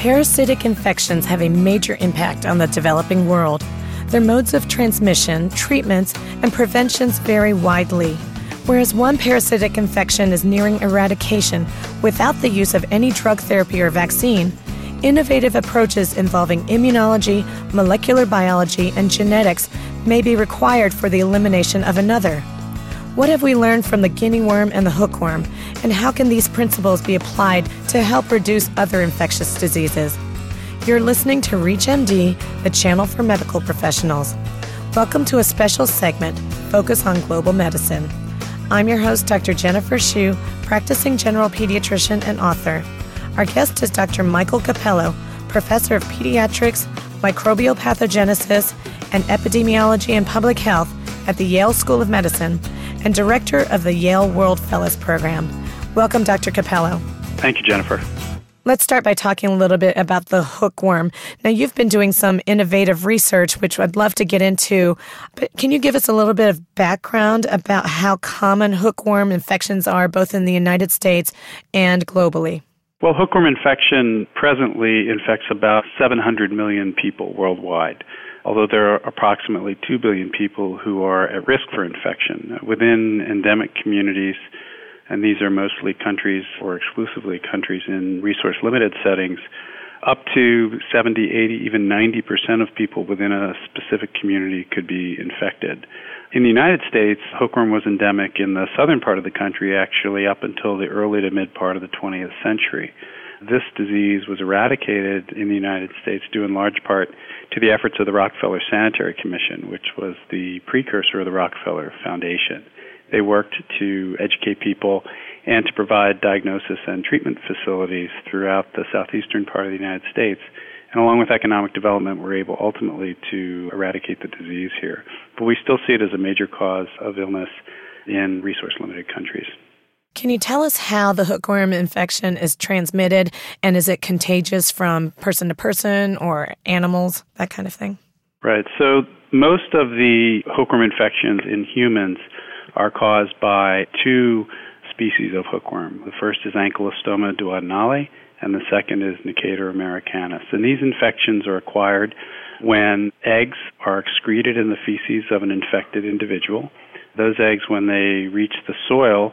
Parasitic infections have a major impact on the developing world. Their modes of transmission, treatments, and preventions vary widely. Whereas one parasitic infection is nearing eradication without the use of any drug therapy or vaccine, innovative approaches involving immunology, molecular biology, and genetics may be required for the elimination of another. What have we learned from the guinea worm and the hookworm, and how can these principles be applied to help reduce other infectious diseases? You're listening to ReachMD, the channel for medical professionals. Welcome to a special segment, Focus on Global Medicine. I'm your host, Dr. Jennifer Shu, practicing general pediatrician and author. Our guest is Dr. Michael Cappello, professor of pediatrics, microbial pathogenesis, and epidemiology and public health at the Yale School of Medicine and director of the Yale World Fellows Program. Welcome, Dr. Cappello. Thank you, Jennifer. Let's start by talking a little bit about the hookworm. Now, you've been doing some innovative research, which I'd love to get into, but can you give us a little bit of background about how common hookworm infections are both in the United States and globally? Well, hookworm infection presently infects about 700 million people worldwide although there are approximately 2 billion people who are at risk for infection. Within endemic communities, and these are mostly countries or exclusively countries in resource limited settings, up to 70, 80, even 90% of people within a specific community could be infected. In the United States, hookworm was endemic in the southern part of the country actually up until the early to mid part of the 20th century. This disease was eradicated in the United States due in large part to the efforts of the Rockefeller Sanitary Commission, which was the precursor of the Rockefeller Foundation. They worked to educate people and to provide diagnosis and treatment facilities throughout the southeastern part of the United States. And along with economic development, we're able ultimately to eradicate the disease here. But we still see it as a major cause of illness in resource limited countries. Can you tell us how the hookworm infection is transmitted and is it contagious from person to person or animals, that kind of thing? Right. So, most of the hookworm infections in humans are caused by two species of hookworm. The first is Ancylostoma duodenale, and the second is Necator americanus. And these infections are acquired when eggs are excreted in the feces of an infected individual. Those eggs, when they reach the soil,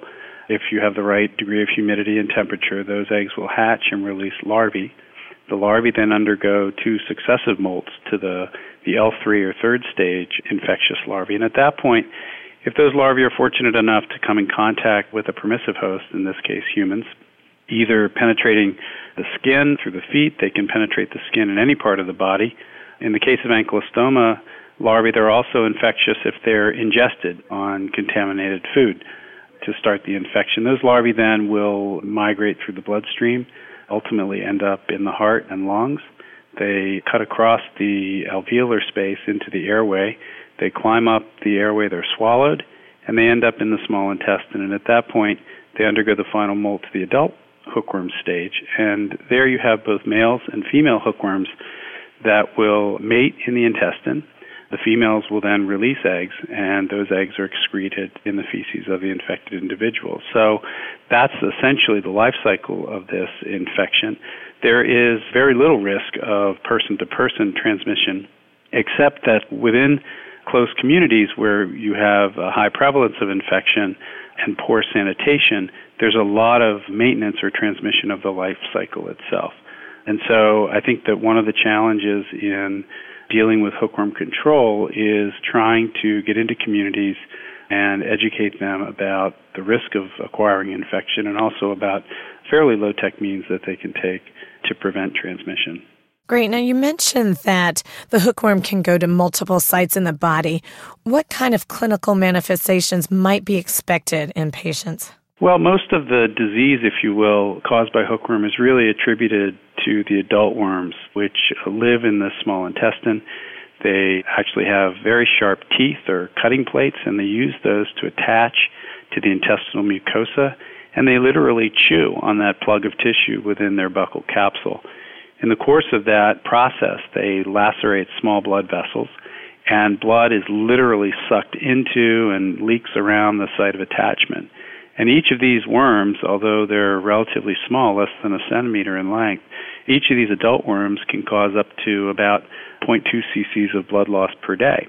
if you have the right degree of humidity and temperature, those eggs will hatch and release larvae. The larvae then undergo two successive molts to the, the L3 or third stage infectious larvae. And at that point, if those larvae are fortunate enough to come in contact with a permissive host, in this case humans, either penetrating the skin through the feet, they can penetrate the skin in any part of the body. In the case of ancylostoma larvae, they're also infectious if they're ingested on contaminated food to start the infection. Those larvae then will migrate through the bloodstream, ultimately end up in the heart and lungs. They cut across the alveolar space into the airway. They climb up the airway, they're swallowed, and they end up in the small intestine. And at that point, they undergo the final molt to the adult hookworm stage. And there you have both males and female hookworms that will mate in the intestine the females will then release eggs, and those eggs are excreted in the feces of the infected individual. So that's essentially the life cycle of this infection. There is very little risk of person to person transmission, except that within close communities where you have a high prevalence of infection and poor sanitation, there's a lot of maintenance or transmission of the life cycle itself. And so I think that one of the challenges in dealing with hookworm control is trying to get into communities and educate them about the risk of acquiring infection and also about fairly low tech means that they can take to prevent transmission. Great. Now, you mentioned that the hookworm can go to multiple sites in the body. What kind of clinical manifestations might be expected in patients? Well, most of the disease, if you will, caused by hookworm is really attributed to the adult worms, which live in the small intestine. They actually have very sharp teeth or cutting plates, and they use those to attach to the intestinal mucosa, and they literally chew on that plug of tissue within their buccal capsule. In the course of that process, they lacerate small blood vessels, and blood is literally sucked into and leaks around the site of attachment. And each of these worms, although they're relatively small, less than a centimeter in length, each of these adult worms can cause up to about 0.2 cc's of blood loss per day.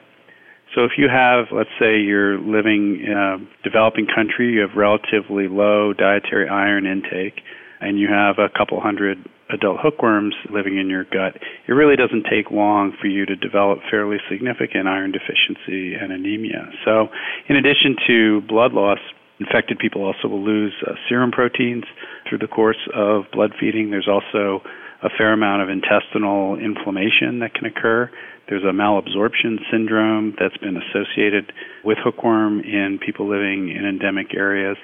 So if you have, let's say you're living in a developing country, you have relatively low dietary iron intake, and you have a couple hundred adult hookworms living in your gut, it really doesn't take long for you to develop fairly significant iron deficiency and anemia. So, in addition to blood loss, infected people also will lose uh, serum proteins through the course of blood feeding. There's also a fair amount of intestinal inflammation that can occur. There's a malabsorption syndrome that's been associated with hookworm in people living in endemic areas.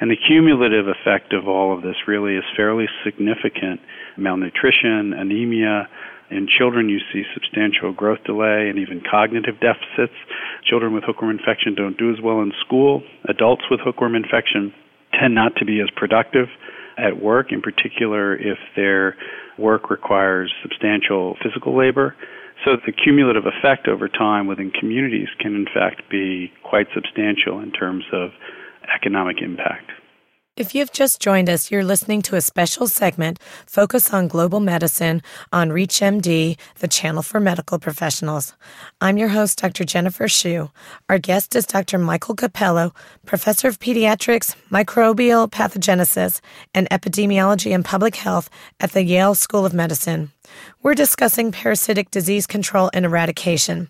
And the cumulative effect of all of this really is fairly significant. Malnutrition, anemia, in children, you see substantial growth delay and even cognitive deficits. Children with hookworm infection don't do as well in school. Adults with hookworm infection tend not to be as productive at work, in particular if their work requires substantial physical labor. So the cumulative effect over time within communities can in fact be quite substantial in terms of economic impact. If you've just joined us, you're listening to a special segment focused on global medicine on ReachMD, the channel for medical professionals. I'm your host, Dr. Jennifer Shu. Our guest is Dr. Michael Cappello, professor of pediatrics, microbial pathogenesis, and epidemiology and public health at the Yale School of Medicine. We're discussing parasitic disease control and eradication.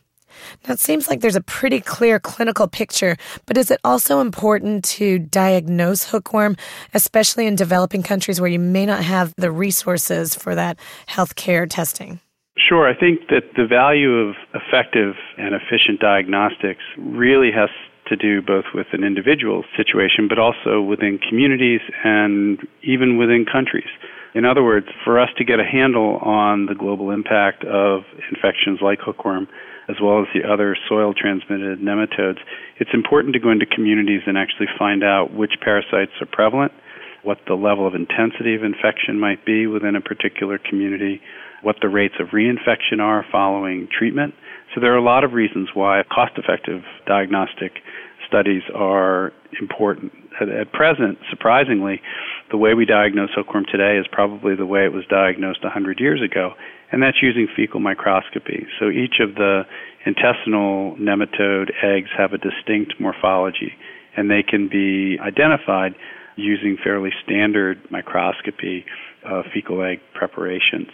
Now, it seems like there's a pretty clear clinical picture, but is it also important to diagnose hookworm, especially in developing countries where you may not have the resources for that healthcare testing? Sure. I think that the value of effective and efficient diagnostics really has to do both with an individual situation, but also within communities and even within countries. In other words, for us to get a handle on the global impact of infections like hookworm, as well as the other soil transmitted nematodes, it's important to go into communities and actually find out which parasites are prevalent, what the level of intensity of infection might be within a particular community, what the rates of reinfection are following treatment. So there are a lot of reasons why cost effective diagnostic studies are important. At, at, present, surprisingly, the way we diagnose hookworm today is probably the way it was diagnosed 100 years ago, and that's using fecal microscopy. So each of the intestinal nematode eggs have a distinct morphology, and they can be identified using fairly standard microscopy fecal egg preparations.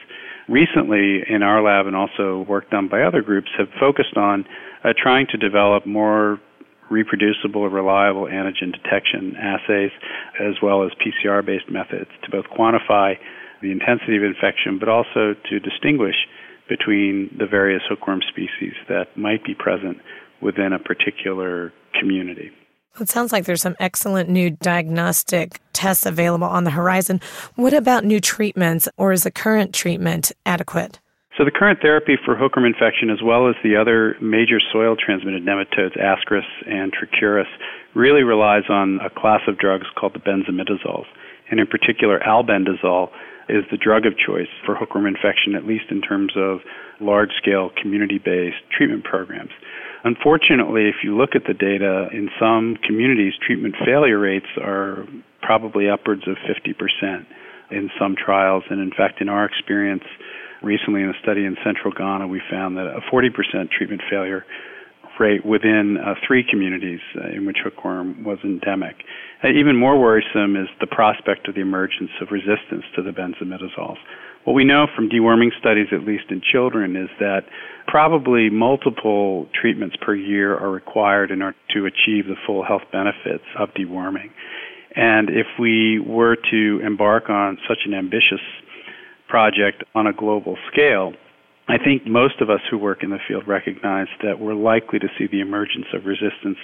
Recently, in our lab and also work done by other groups, have focused on uh, trying to develop more reproducible, reliable antigen detection assays, as well as PCR based methods to both quantify the intensity of infection, but also to distinguish between the various hookworm species that might be present within a particular community. It sounds like there's some excellent new diagnostic tests available on the horizon. What about new treatments, or is the current treatment adequate? So the current therapy for hookworm infection, as well as the other major soil-transmitted nematodes, Ascaris and Trichuris, really relies on a class of drugs called the benzimidazoles, and in particular albendazole is the drug of choice for hookworm infection, at least in terms of large-scale community-based treatment programs. Unfortunately, if you look at the data, in some communities, treatment failure rates are probably upwards of 50% in some trials, and in fact, in our experience, recently in a study in central Ghana, we found that a 40% treatment failure rate within uh, three communities uh, in which hookworm was endemic. Uh, even more worrisome is the prospect of the emergence of resistance to the benzimidazoles. What we know from deworming studies, at least in children, is that probably multiple treatments per year are required in order to achieve the full health benefits of deworming. And if we were to embark on such an ambitious project on a global scale, I think most of us who work in the field recognize that we're likely to see the emergence of resistance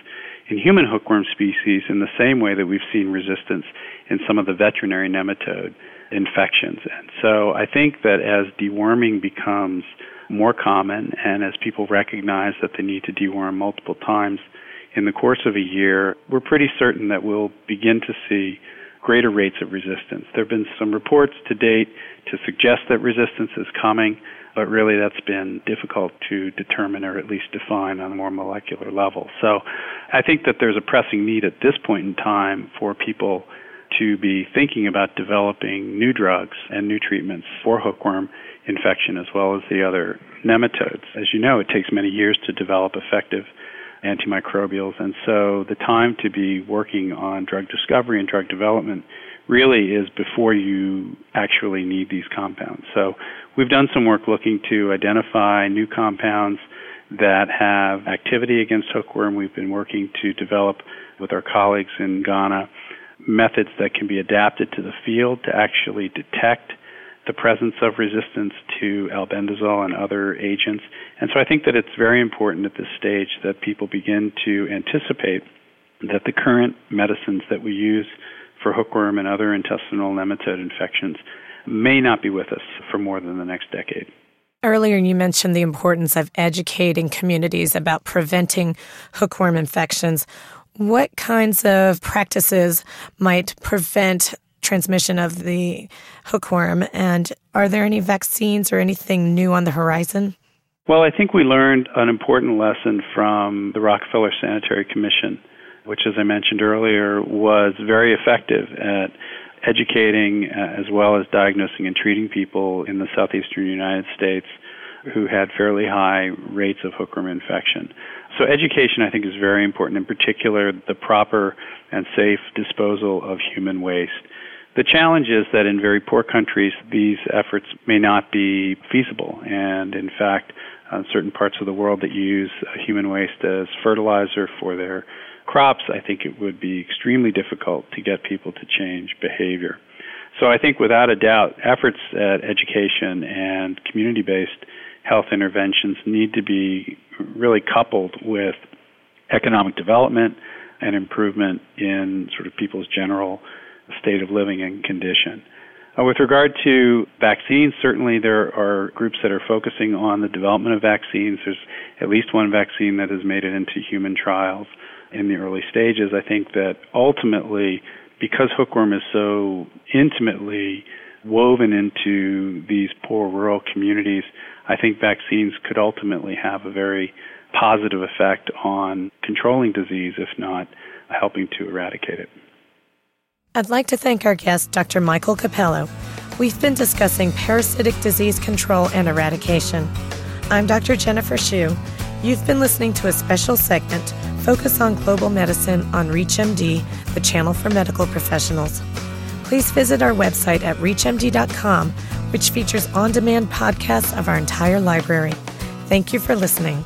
in human hookworm species in the same way that we've seen resistance in some of the veterinary nematode infections. And so I think that as deworming becomes more common and as people recognize that they need to deworm multiple times in the course of a year, we're pretty certain that we'll begin to see greater rates of resistance. There have been some reports to date to suggest that resistance is coming, but really that's been difficult to determine or at least define on a more molecular level. So I think that there's a pressing need at this point in time for people to be thinking about developing new drugs and new treatments for hookworm infection as well as the other nematodes. As you know, it takes many years to develop effective antimicrobials, and so the time to be working on drug discovery and drug development really is before you actually need these compounds. So we've done some work looking to identify new compounds that have activity against hookworm. We've been working to develop with our colleagues in Ghana methods that can be adapted to the field to actually detect the presence of resistance to albendazole and other agents. And so I think that it's very important at this stage that people begin to anticipate that the current medicines that we use for hookworm and other intestinal nematode infections may not be with us for more than the next decade. Earlier, you mentioned the importance of educating communities about preventing hookworm infections. What kinds of practices might prevent transmission of the hookworm? And are there any vaccines or anything new on the horizon? Well, I think we learned an important lesson from the Rockefeller Sanitary Commission, which, as I mentioned earlier, was very effective at educating uh, as well as diagnosing and treating people in the southeastern United States who had fairly high rates of hookworm infection. So education, I think, is very important, in particular the proper and safe disposal of human waste. The challenge is that in very poor countries, these efforts may not be feasible. And in fact, in certain parts of the world that use uh, human waste as fertilizer for their crops, I think it would be extremely difficult to get people to change behavior. So I think without a doubt, efforts at education and community based health interventions need to be really coupled with economic development and improvement in sort of people's general state of living and condition. Uh, with regard to vaccines, certainly there are groups that are focusing on the development of vaccines. There's at least one vaccine that has made it into human trials in the early stages. I think that ultimately, because hookworm is so intimately woven into these poor rural communities, I think vaccines could ultimately have a very positive effect on controlling disease, if not helping to eradicate it. I'd like to thank our guest, Dr. Michael Cappello. We've been discussing parasitic disease control and eradication. I'm Dr. Jennifer Shu. You've been listening to a special segment, Focus on Global Medicine on ReachMD, the channel for medical professionals. Please visit our website at reachmd.com, which features on demand podcasts of our entire library. Thank you for listening.